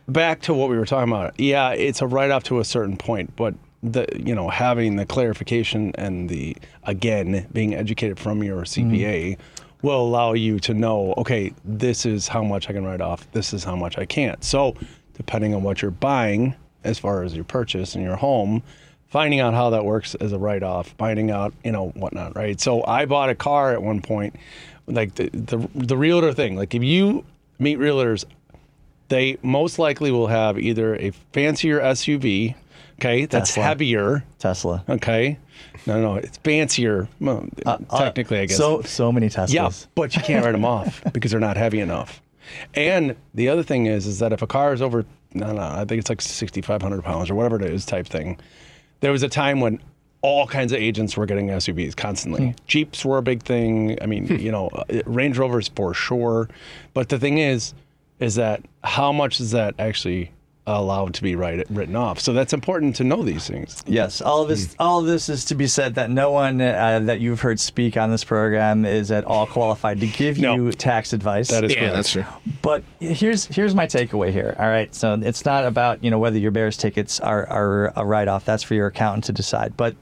back to what we were talking about. Yeah, it's a write off to a certain point, but the you know having the clarification and the again being educated from your CPA mm-hmm. will allow you to know okay this is how much I can write off this is how much I can't so depending on what you're buying as far as your purchase in your home finding out how that works as a write off finding out you know whatnot right so I bought a car at one point like the the, the realtor thing like if you meet realtors they most likely will have either a fancier SUV, okay, that's Tesla. heavier. Tesla. Okay. No, no, it's fancier. Well, uh, uh technically, uh, I guess. So, so many Teslas. Yeah, but you can't write them off because they're not heavy enough. And the other thing is, is that if a car is over, no, no, I think it's like 6,500 pounds or whatever it is, type thing. There was a time when all kinds of agents were getting SUVs constantly. Hmm. Jeeps were a big thing. I mean, you know, uh, Range Rovers for sure. But the thing is, is that how much is that actually allowed to be write, written off. So that's important to know these things. Yes, all of this, all of this is to be said that no one uh, that you've heard speak on this program is at all qualified to give no. you tax advice. That is yeah, correct. that's true. But here's here's my takeaway here. All right, so it's not about you know whether your Bears tickets are are a write off. That's for your accountant to decide. But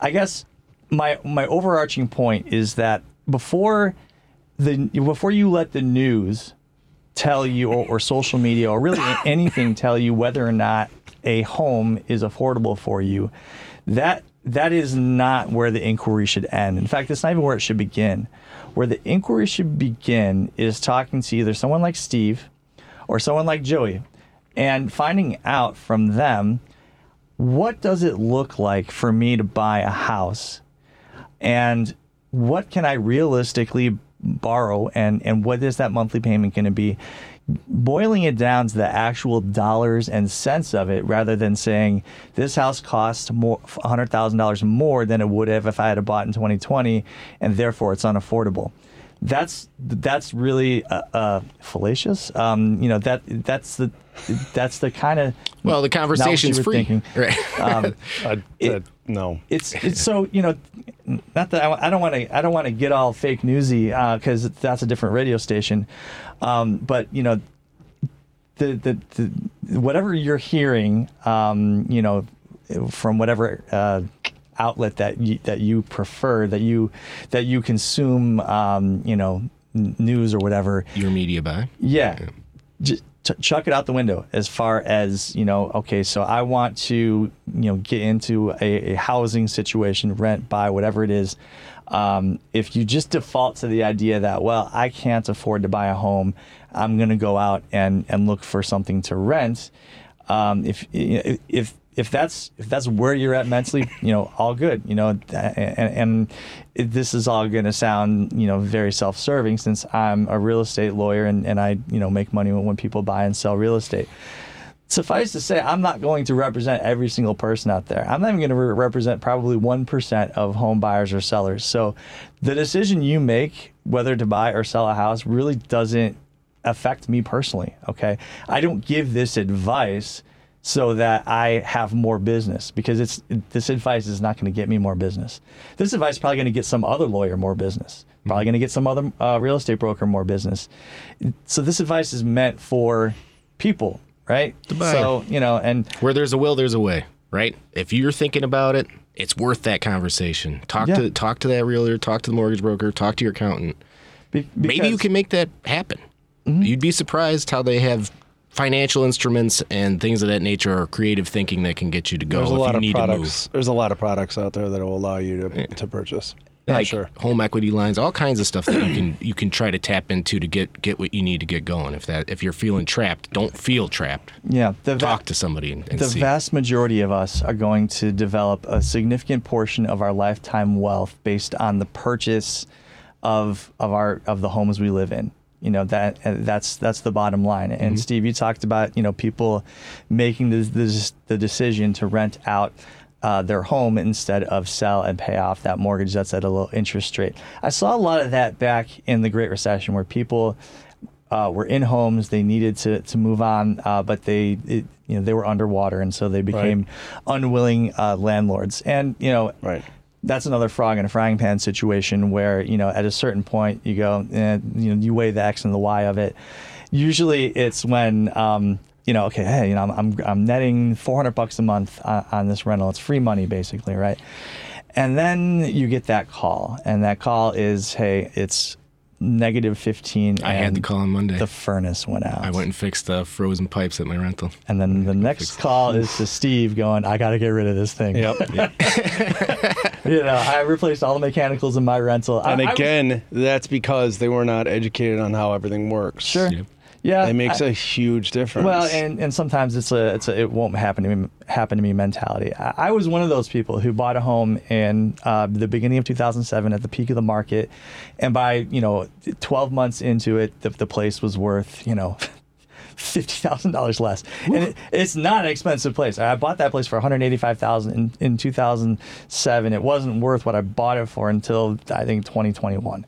I guess my my overarching point is that before the before you let the news tell you, or, or social media, or really anything tell you whether or not a home is affordable for you, that that is not where the inquiry should end. In fact, it's not even where it should begin. Where the inquiry should begin is talking to either someone like Steve or someone like Joey and finding out from them what does it look like for me to buy a house and what can I realistically borrow and and what is that monthly payment going to be? Boiling it down to the actual dollars and cents of it rather than saying this house costs more $100,000 more than it would have if I had bought in 2020 and therefore it's unaffordable. That's that's really uh, uh, fallacious. Um, you know that that's the that's the kind of well the conversation's free. thinking. right. Um, uh, it, no it's it's so you know not that I, I don't want to I don't want to get all fake newsy because uh, that's a different radio station, um, but you know, the, the, the whatever you're hearing, um, you know, from whatever uh, outlet that you, that you prefer that you that you consume, um, you know, news or whatever. Your media buy. Yeah. yeah. Just, t- chuck it out the window as far as you know okay so i want to you know get into a, a housing situation rent buy whatever it is. Um, if you just default to the idea that well i can't afford to buy a home i'm going to go out and and look for something to rent um, if if if that's if that's where you're at mentally, you know, all good, you know, and, and this is all going to sound, you know, very self-serving since I'm a real estate lawyer and, and I, you know, make money when, people buy and sell real estate. Suffice to say, I'm not going to represent every single person out there. I'm not even going to re- represent probably 1% of home buyers or sellers. So the decision you make, whether to buy or sell a house, really doesn't affect me personally. Okay. I don't give this advice so that I have more business because it's this advice is not going to get me more business. This advice is probably going to get some other lawyer more business. Probably going to get some other uh, real estate broker more business. So this advice is meant for people, right? So you know, and where there's a will, there's a way. right? If you're thinking about it, it's worth that conversation. Talk yeah. to talk to that realtor, talk to the mortgage broker, talk to your accountant. Be- Maybe you can make that happen. Mm-hmm. You'd be surprised how they have financial instruments and things of that nature or creative thinking that can get you to go There's a lot of products. There's a lot of products out there that will allow you to, yeah. to purchase. Yeah, like sure. home equity lines, all kinds of stuff that you can you can try to tap into to get get what you need to get going. If that if you're feeling trapped, don't feel trapped. Yeah, the talk to somebody. And, and the see. vast majority of us are going to develop a significant portion of our lifetime wealth based on the purchase of of our of the homes we live in you know that that's that's the bottom line. And mm-hmm. Steve, you talked about you know people making the the, the decision to rent out. Uh, their home instead of sell and pay off that mortgage that's at a low interest rate. I saw a lot of that back in the Great Recession where people uh, were in homes, they needed to, to move on, uh, but they it, you know they were underwater, and so they became right. unwilling uh, landlords. And you know, right that's another frog in a frying pan situation where you know at a certain point you go eh, you know you weigh the x and the y of it. Usually it's when um, you know okay hey you know i'm, I'm, I'm netting 400 bucks a month on, on, this rental. It's free money basically right? And then you get that call and that call is hey it's negative 15. I had the call on Monday. The furnace went out. I went and fixed the frozen pipes at my rental. And then the next call is to Steve going, I got to get rid of this thing. Yep. you know, I replaced all the mechanicals in my rental. And I, again, I was, that's because they were not educated on how everything works. Sure. Yep. Yeah, it makes I, a huge difference. Well, and, and sometimes it's a it's a it won't happen to me happen to me mentality. I, I was one of those people who bought a home in uh, the beginning of 2007 at the peak of the market, and by you know 12 months into it, the, the place was worth you know fifty thousand dollars less, and it, it's not an expensive place. I bought that place for one hundred eighty-five thousand in, in two thousand seven. It wasn't worth what I bought it for until I think twenty twenty-one.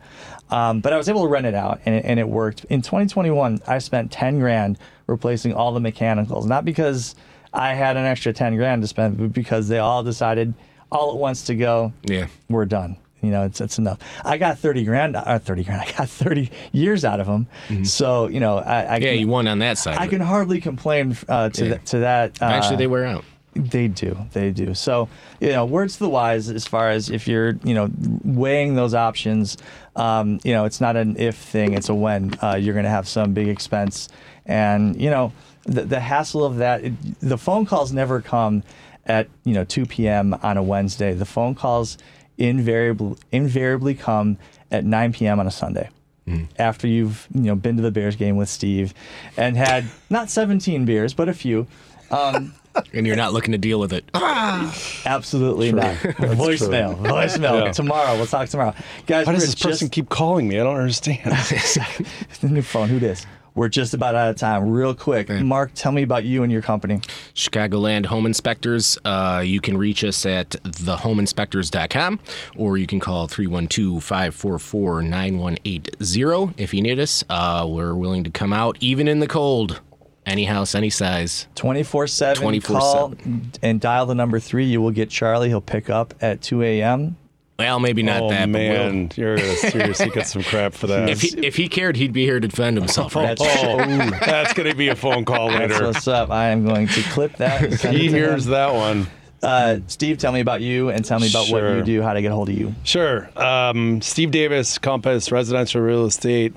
Um, but I was able to rent it out and it, and it worked. In 2021, I spent 10 grand replacing all the mechanicals, not because I had an extra 10 grand to spend, but because they all decided all at once to go, yeah, we're done. You know, it's, it's enough. I got 30 grand, or uh, 30 grand, I got 30 years out of them. Mm-hmm. So, you know, I, I yeah, can, you won on that side. I can hardly complain uh, to, yeah. th- to that. Uh, Eventually they wear out. They do. They do. So, you know, words to the wise as far as if you're, you know, weighing those options, um, you know, it's not an if thing, it's a when. Uh, you're going to have some big expense. And, you know, the, the hassle of that, it, the phone calls never come at, you know, 2 p.m. on a Wednesday. The phone calls invariably, invariably come at 9 p.m. on a Sunday. Mm. After you've you know been to the Bears game with Steve, and had not 17 beers but a few, um, and you're not looking to deal with it. Absolutely true. not. Voicemail. Voicemail. Yeah. Tomorrow. We'll talk tomorrow. Guys, why does this person keep calling me? I don't understand. the new phone. Who this? We're just about out of time. Real quick, Mark, tell me about you and your company. Chicagoland Home Inspectors. Uh, you can reach us at thehomeinspectors.com or you can call 312 544 9180 if you need us. Uh, we're willing to come out even in the cold. Any house, any size. 24 7. Call and dial the number three. You will get Charlie. He'll pick up at 2 a.m. Well, maybe not oh, that. man, you're gonna seriously get some crap for that. If he, if he cared, he'd be here to defend himself. Right? oh, that's gonna be a phone call later. That's what's up. I am going to clip that. he hears him. that one. Uh, Steve, tell me about you and tell me about sure. what you do, how to get a hold of you. Sure. Um, Steve Davis, Compass Residential Real Estate.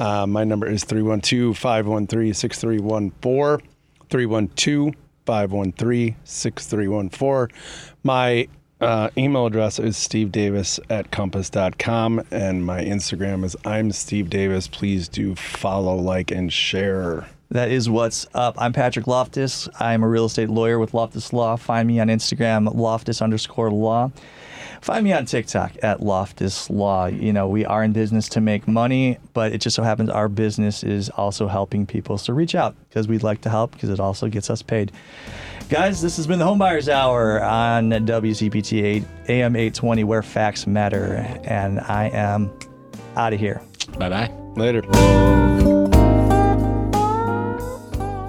Uh, my number is 312 513 6314. 312 513 6314. My uh, email address is steve davis at compass.com and my Instagram is I'm Steve Davis. Please do follow, like, and share. That is what's up. I'm Patrick Loftus. I'm a real estate lawyer with Loftus Law. Find me on Instagram, loftus underscore law. Find me on TikTok at Loftus Law. You know, we are in business to make money, but it just so happens our business is also helping people. So reach out because we'd like to help because it also gets us paid. Guys, this has been the Homebuyers Hour on WCPT 8, AM 820, where facts matter. And I am out of here. Bye bye. Later.